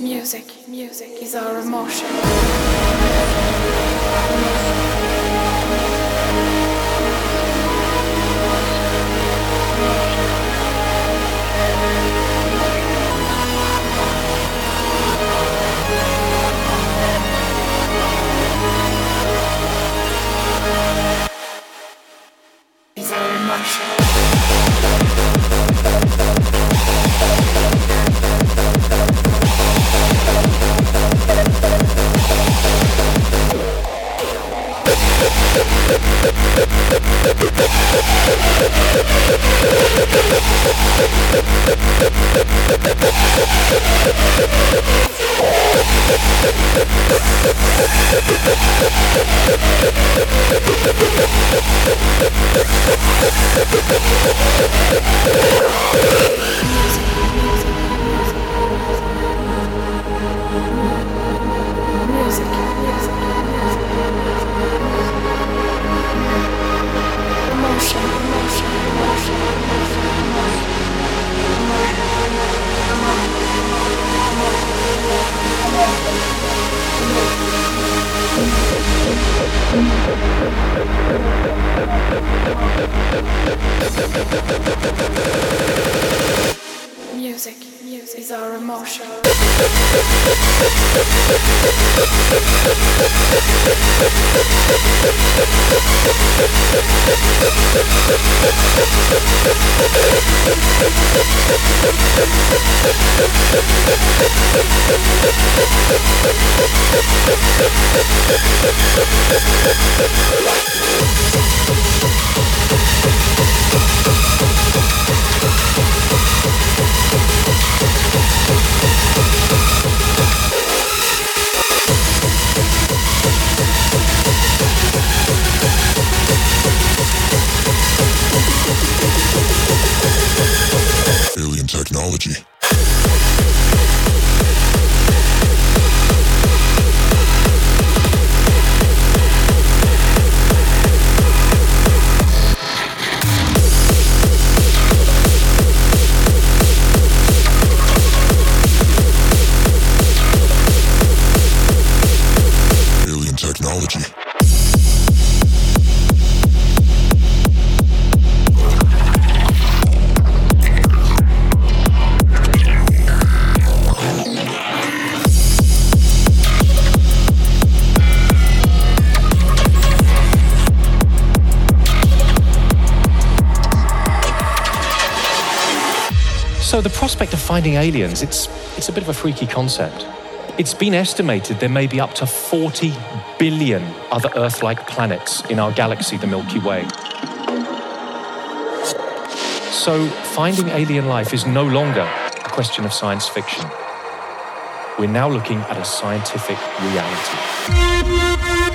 Music, music is our emotion. Is our emotion. Music, music, Music, music is our emotion. Technology. Prospect of finding aliens, it's it's a bit of a freaky concept. It's been estimated there may be up to 40 billion other Earth-like planets in our galaxy, the Milky Way. So finding alien life is no longer a question of science fiction. We're now looking at a scientific reality.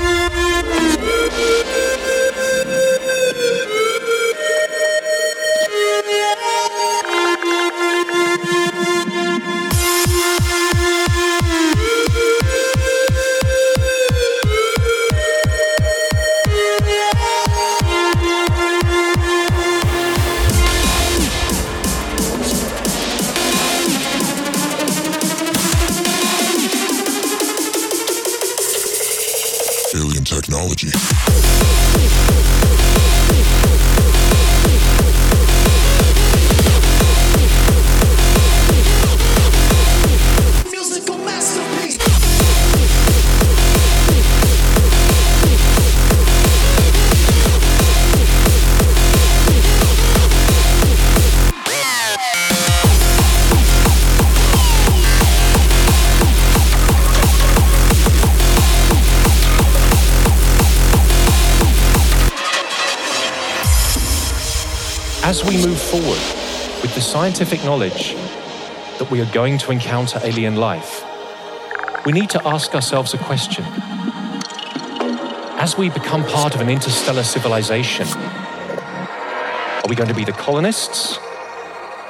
As we move forward with the scientific knowledge that we are going to encounter alien life, we need to ask ourselves a question. As we become part of an interstellar civilization, are we going to be the colonists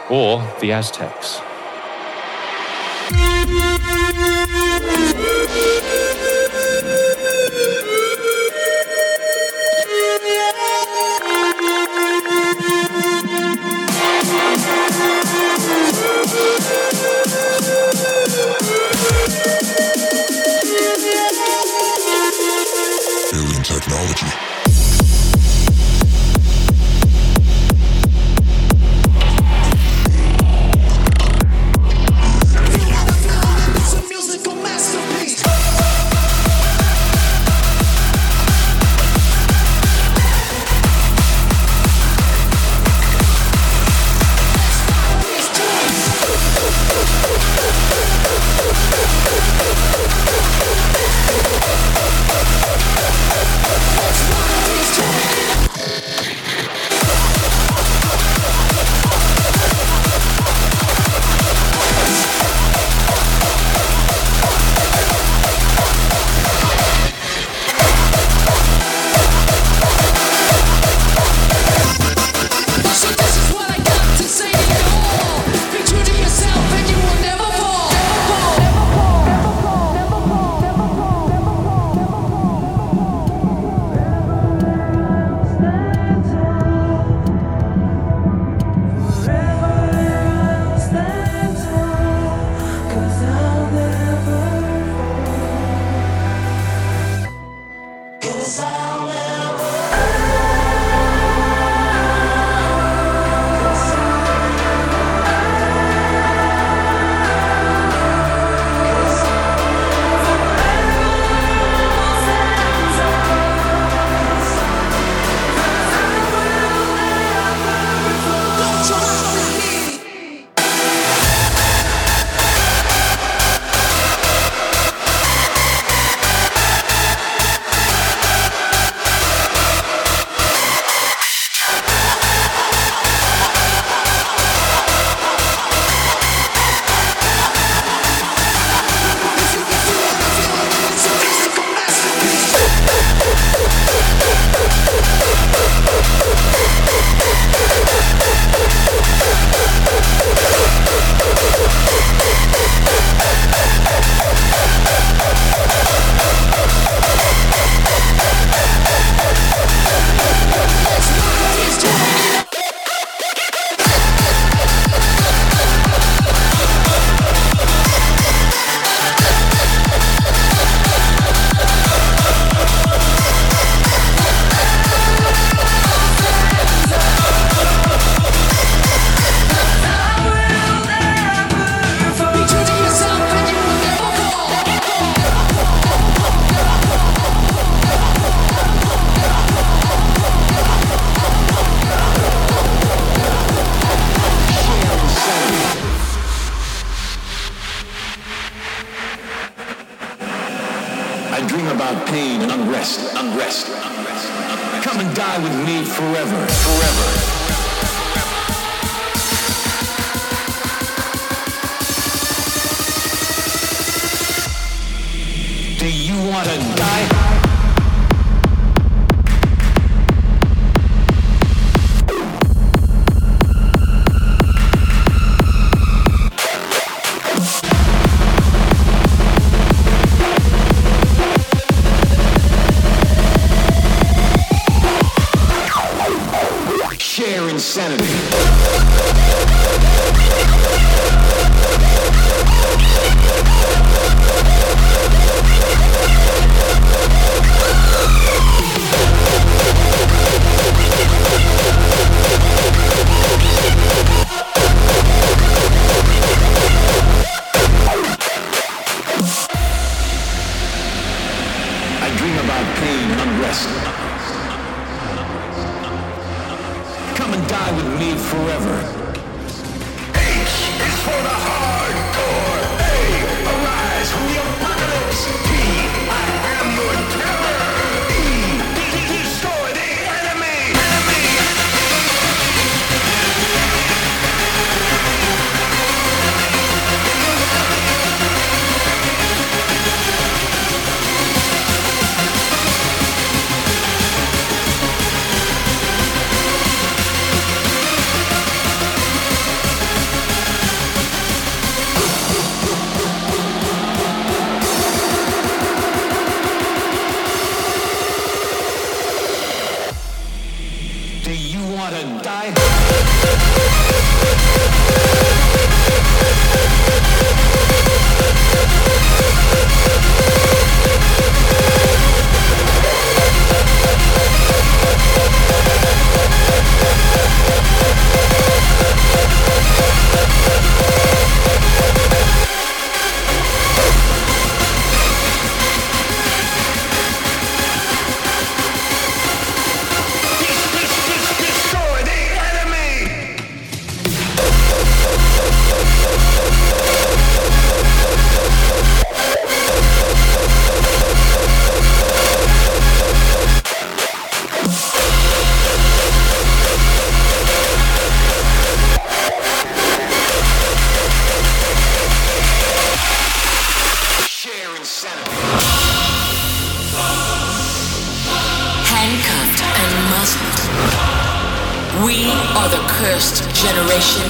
or the Aztecs?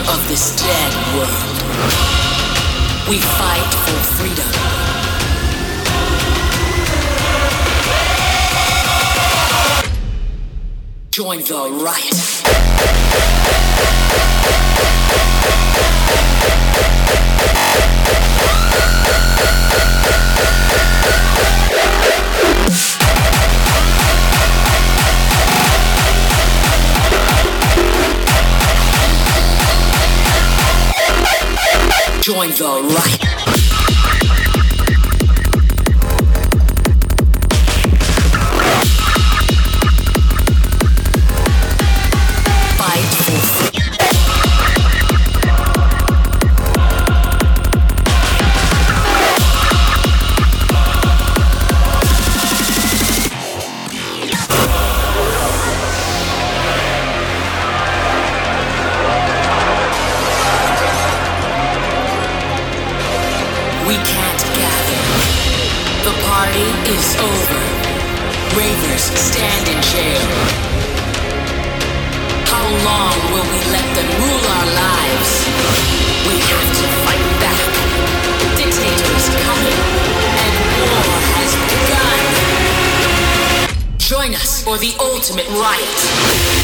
of this dead world. We fight for freedom. Join the riot. Join the light. ultimate riot.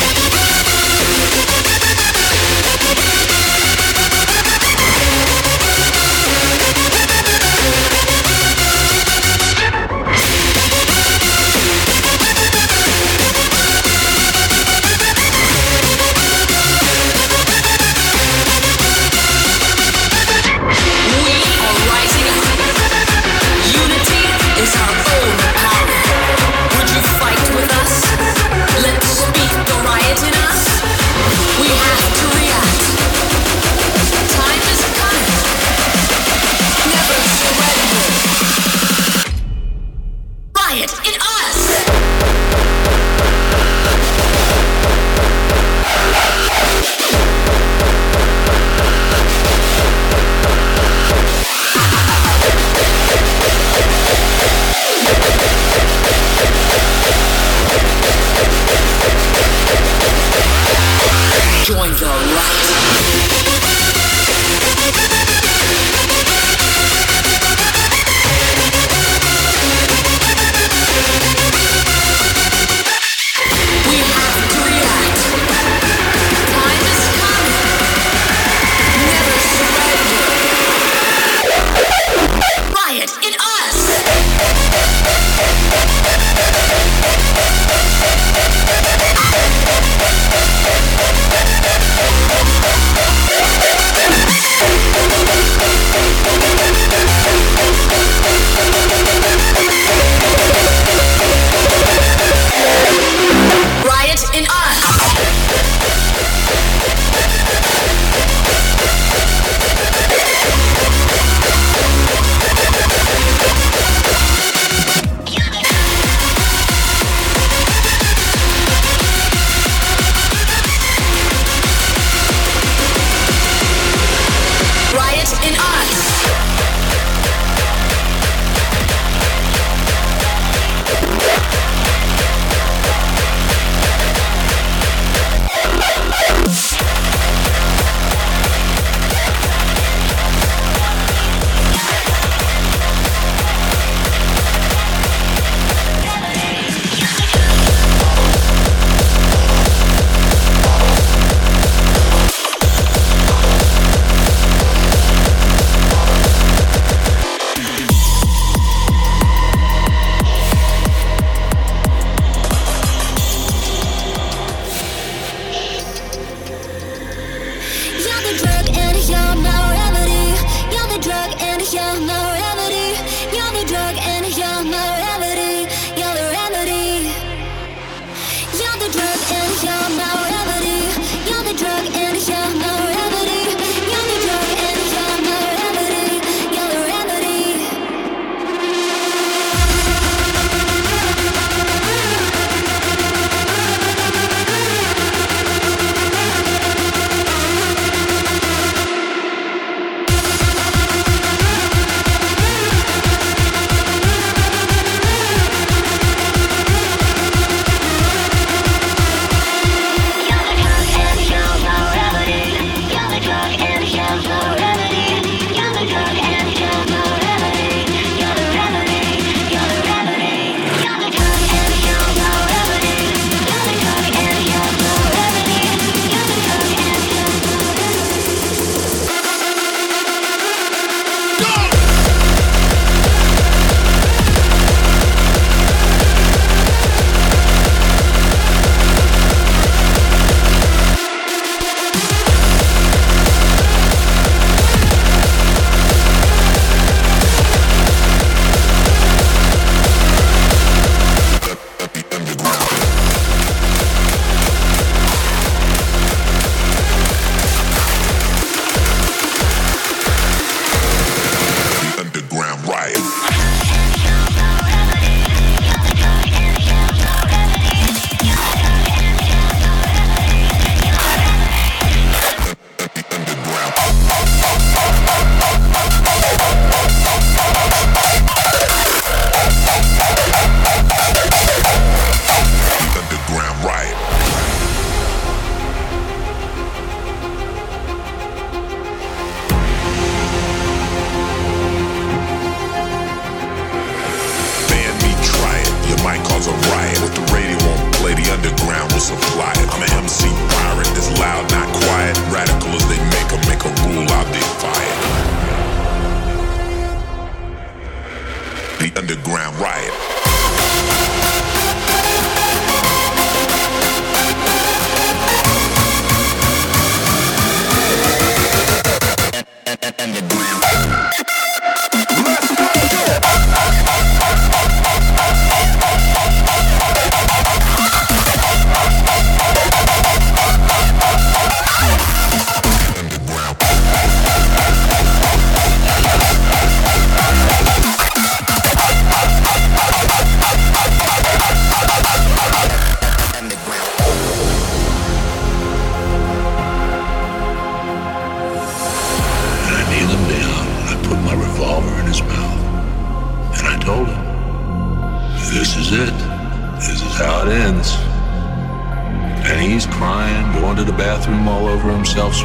the underground riot.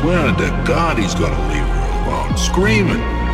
swearing to God he's gonna leave her alone, screaming.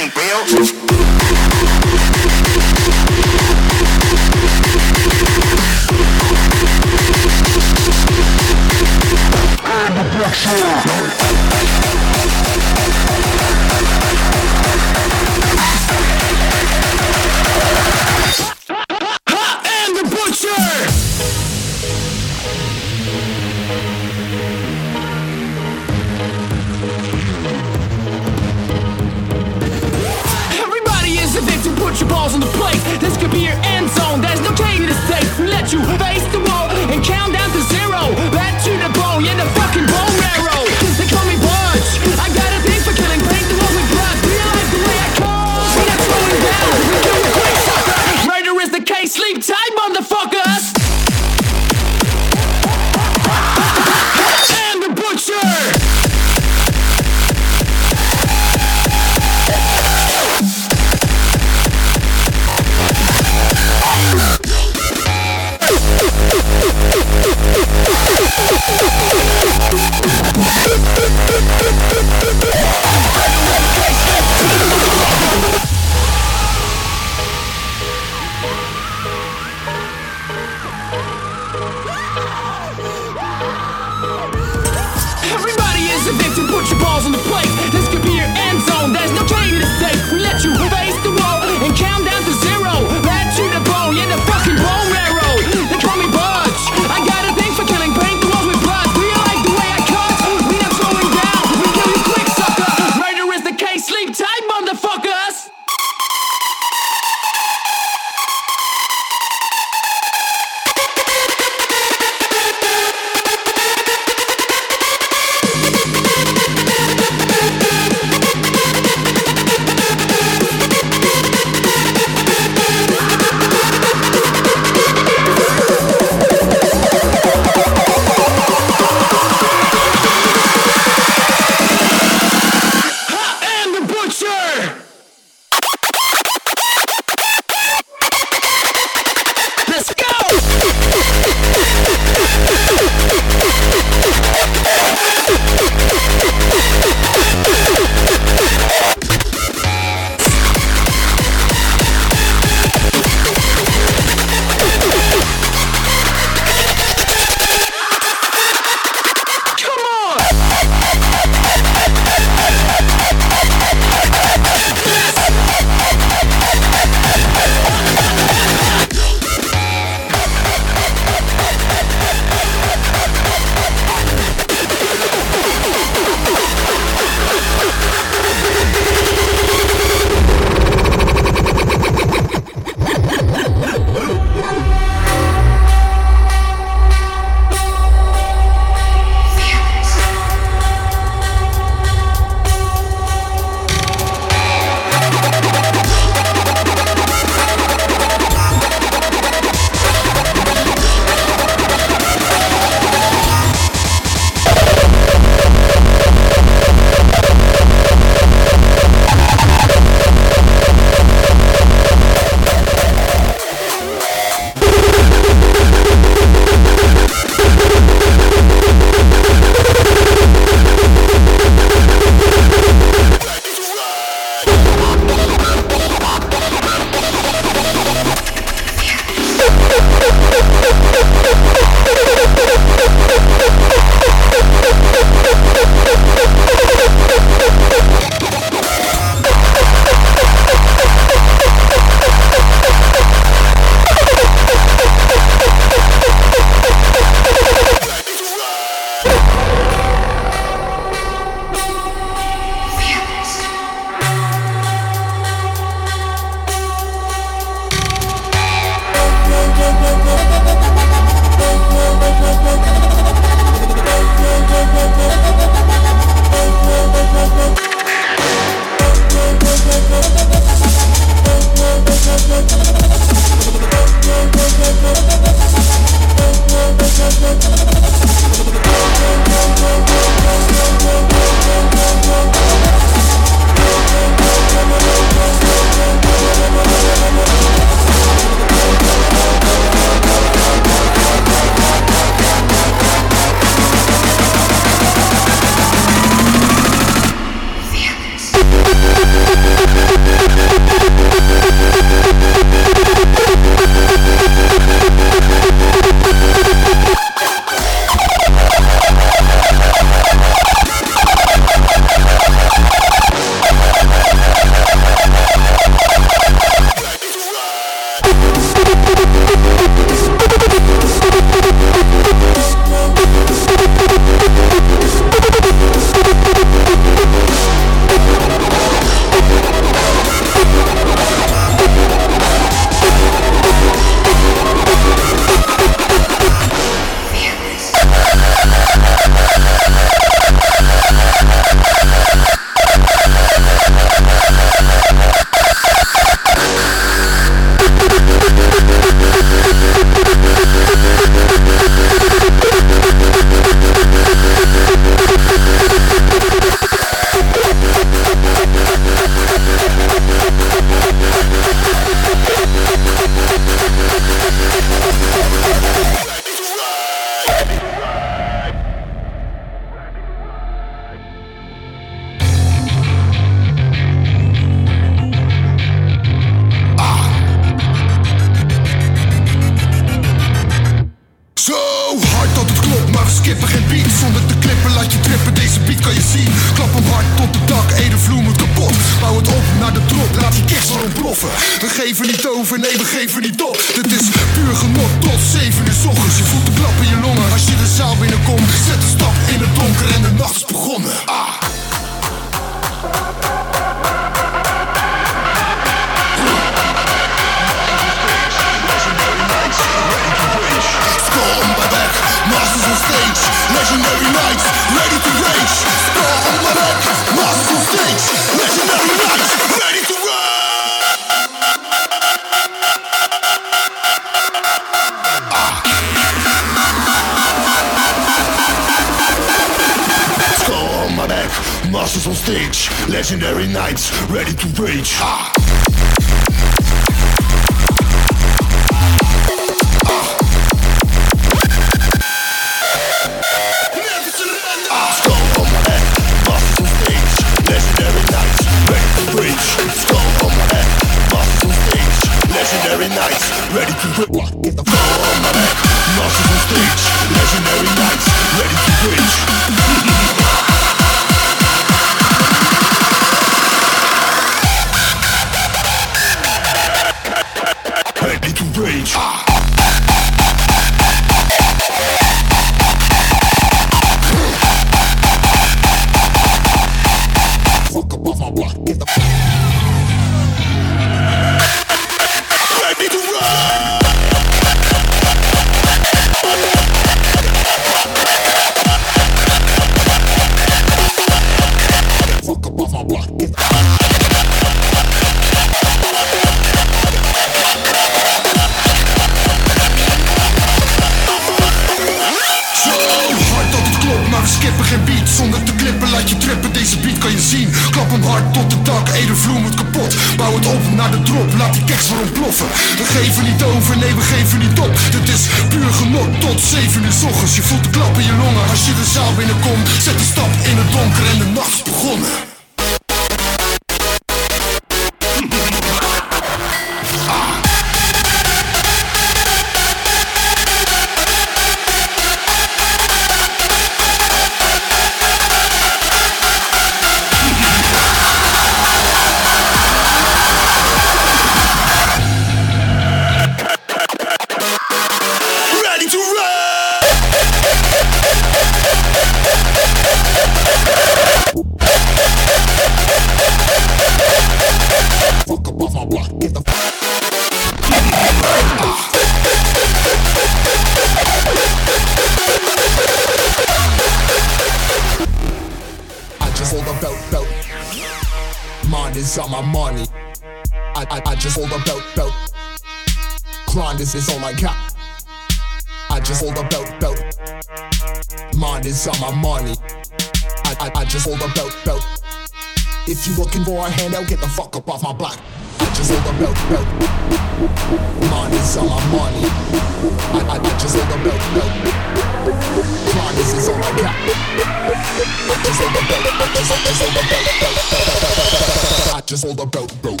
Just hold a belt, belt,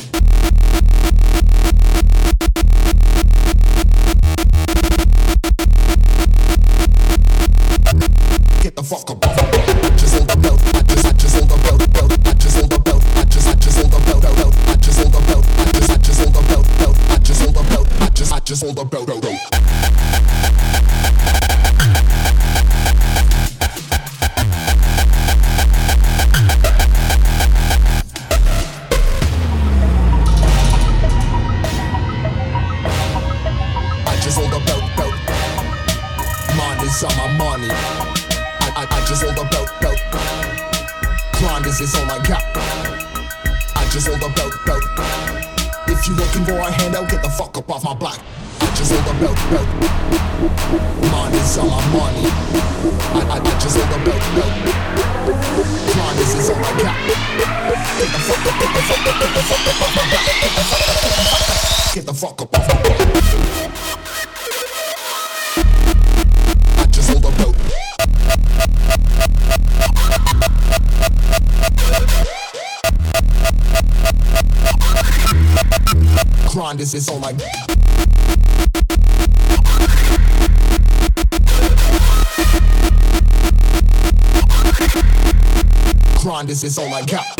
Grind is, is all I got.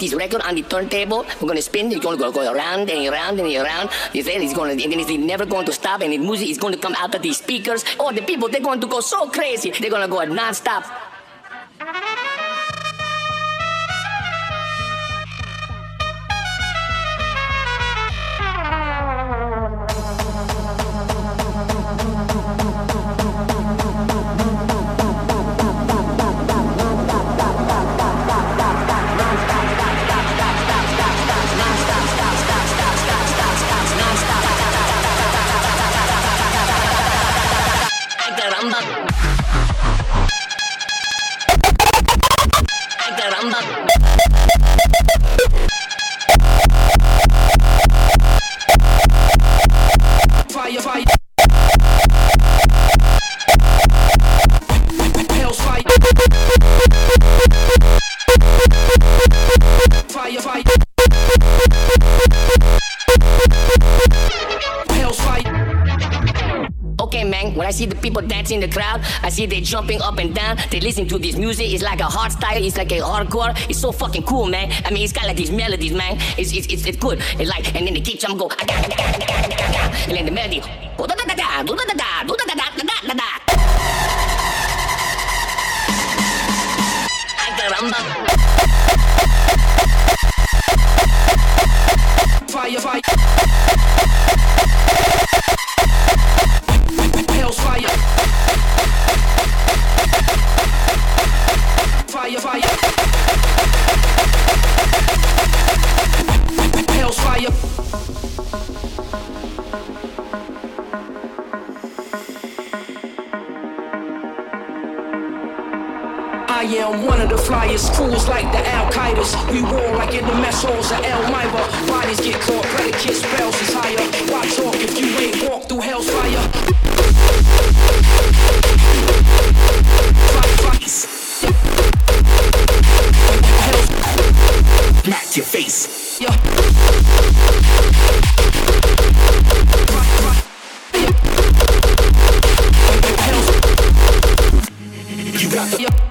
This record on the turntable. We're to spin. It's to go, go around and around and around. You say it's to, and then it's never going to stop. And the music is going to come out of these speakers. Oh, the people, they're going to go so crazy. They're to go non-stop. The crowd. I see they jumping up and down. They listen to this music. It's like a hard style. It's like a hardcore. It's so fucking cool, man. I mean, it's got like these melodies, man. It's it's it's, it's good. It's like, and then they keep jump go, ah, and then the melody. Got the.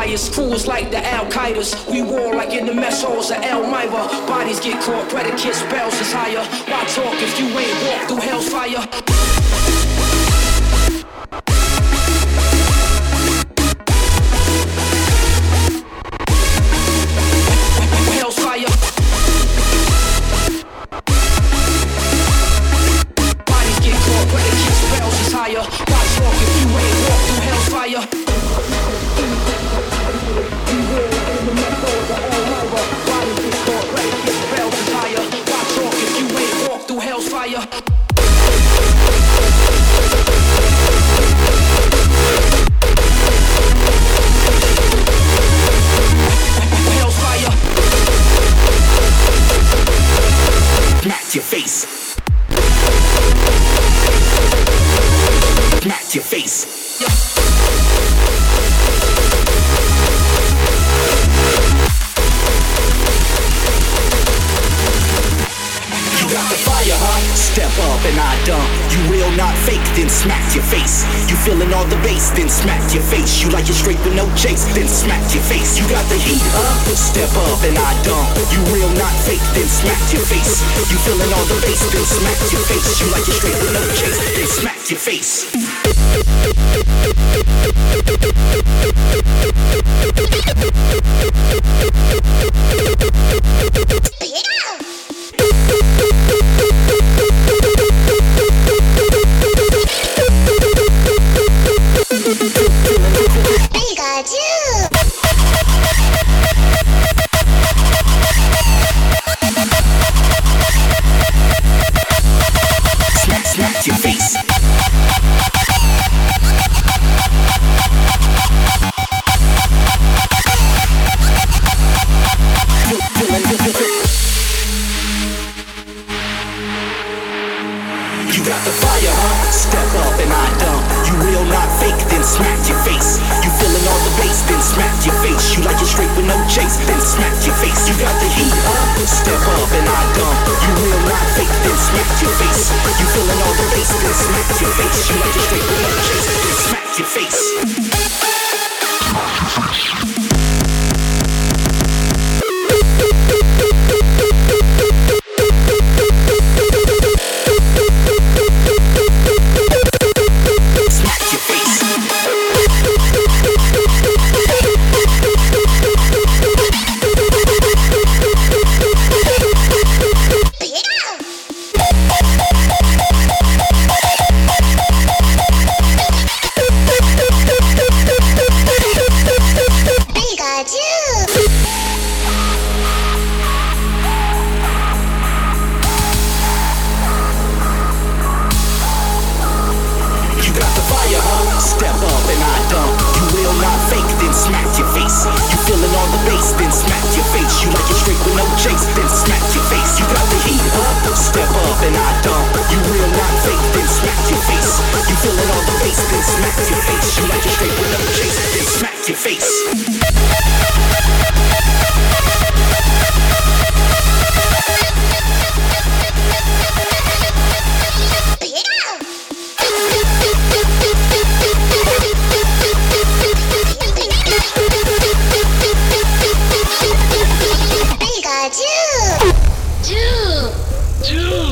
The fools like the Al Qaeda's. We war like in the mess halls of El Miva. Bodies get caught, predicate spells is higher. Why talk if you ain't walked through hell's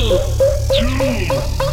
two,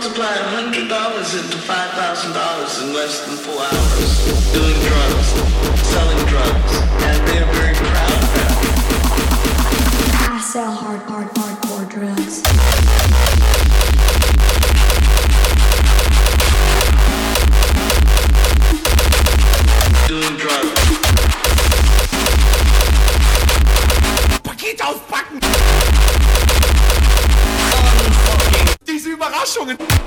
multiplying $100 into $5,000 in less than four hours, doing drugs, selling drugs. Kartons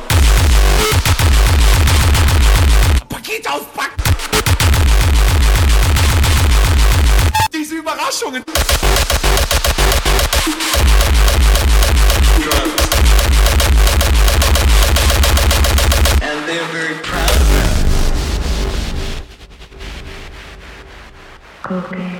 Paket aufpacken. Diese Überraschungen. Okay.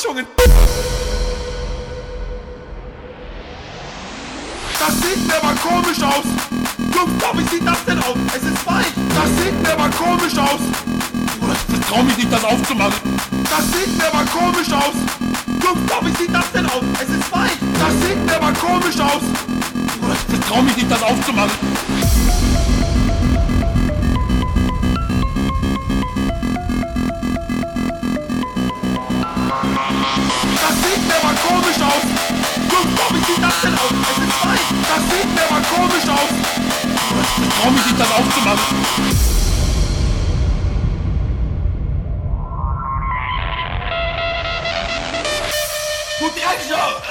Forschungen. Das sieht aber komisch aus. Jungs, wie sieht das denn aus? Es ist weich. Das sieht mir aber komisch aus. Ich trau mich nicht, das aufzumachen. Das sieht mir aber komisch aus. Jungs, wie sieht das denn aus? Es ist weich. Das sieht mir aber komisch aus. Ich trau mich nicht, das aufzumachen. komisch aus. So, komisch sieht das denn aus? Es ist weiß, das sieht mir aber komisch aus. Ich sieht das aufzumachen. Put the action!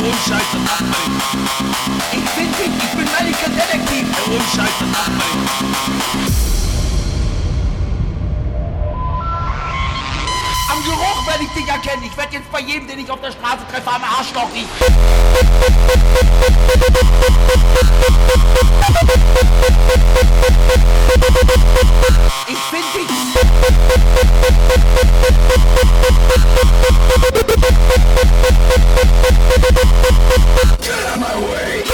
Rumscheiße Nachbarn. Ich bin ich, ich bin Medical Detektiv. Der Rumscheiße Nachbarn. werde ich dich erkennen. Ich werde jetzt bei jedem, den ich auf der Straße treffe, am Arschloch riechen. Ich bin dich. Get out my way.